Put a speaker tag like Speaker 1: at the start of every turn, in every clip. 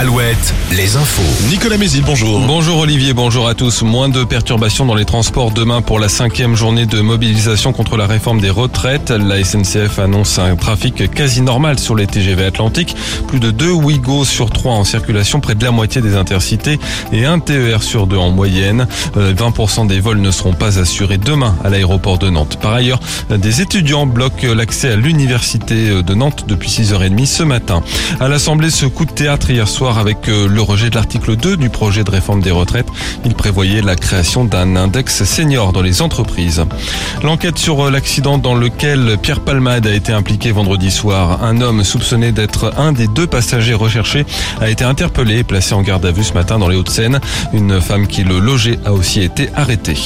Speaker 1: Alouette, les infos.
Speaker 2: Nicolas Mézil, bonjour.
Speaker 3: Bonjour Olivier, bonjour à tous. Moins de perturbations dans les transports demain pour la cinquième journée de mobilisation contre la réforme des retraites. La SNCF annonce un trafic quasi normal sur les TGV Atlantiques. Plus de deux Ouigo sur trois en circulation, près de la moitié des intercités et un TER sur deux en moyenne. 20% euh, des vols ne seront pas assurés demain à l'aéroport de Nantes. Par ailleurs, des étudiants bloquent l'accès à l'université de Nantes depuis 6h30 ce matin. À l'Assemblée, ce coup de théâtre hier soir avec euh, le rejet de l'article 2 du projet de réforme des retraites. Il prévoyait la création d'un index senior dans les entreprises. L'enquête sur euh, l'accident dans lequel Pierre Palmade a été impliqué vendredi soir. Un homme soupçonné d'être un des deux passagers recherchés a été interpellé et placé en garde à vue ce matin dans les Hauts-de-Seine. Une femme qui le logeait a aussi été arrêtée.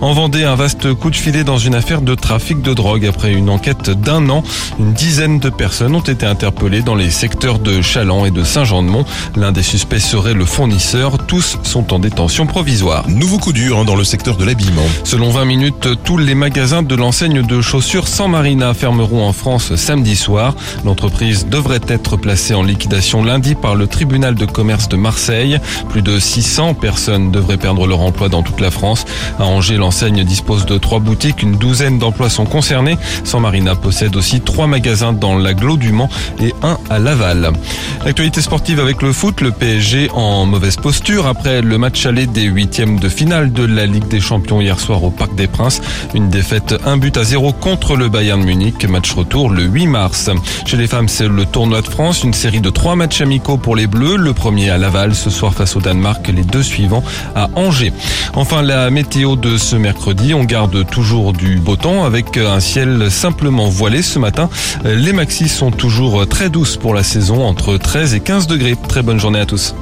Speaker 3: En Vendée, un vaste coup de filet dans une affaire de trafic de drogue. Après une enquête d'un an, une dizaine de personnes ont été interpellées dans les secteurs de Chaland et de Saint-Jean-de-Mont. L'un des suspects serait le fournisseur. Tous sont en détention provisoire.
Speaker 2: Nouveau coup dur hein, dans le secteur de l'habillement.
Speaker 3: Selon 20 minutes, tous les magasins de l'enseigne de chaussures sans marina fermeront en France samedi soir. L'entreprise devrait être placée en liquidation lundi par le tribunal de commerce de Marseille. Plus de 600 personnes devraient perdre leur emploi dans toute la France. À Angers, l'enseigne dispose de trois boutiques. Une douzaine d'emplois sont concernés. San Marina possède aussi trois magasins dans l'agglo du Mans et un à Laval. L'actualité sportive avec le foot, le PSG en mauvaise posture après le match aller des huitièmes de finale de la Ligue des Champions hier soir au Parc des Princes. Une défaite, un but à zéro contre le Bayern Munich. Match retour le 8 mars. Chez les femmes, c'est le tournoi de France, une série de trois matchs amicaux pour les Bleus. Le premier à Laval ce soir face au Danemark, les deux suivants à Angers. Enfin, la météo de ce mercredi, on garde toujours du beau temps avec un ciel simplement voilé ce matin. Les maxis sont toujours très douces pour la saison, entre 13 et 15 degrés. Très bonne journée à tous.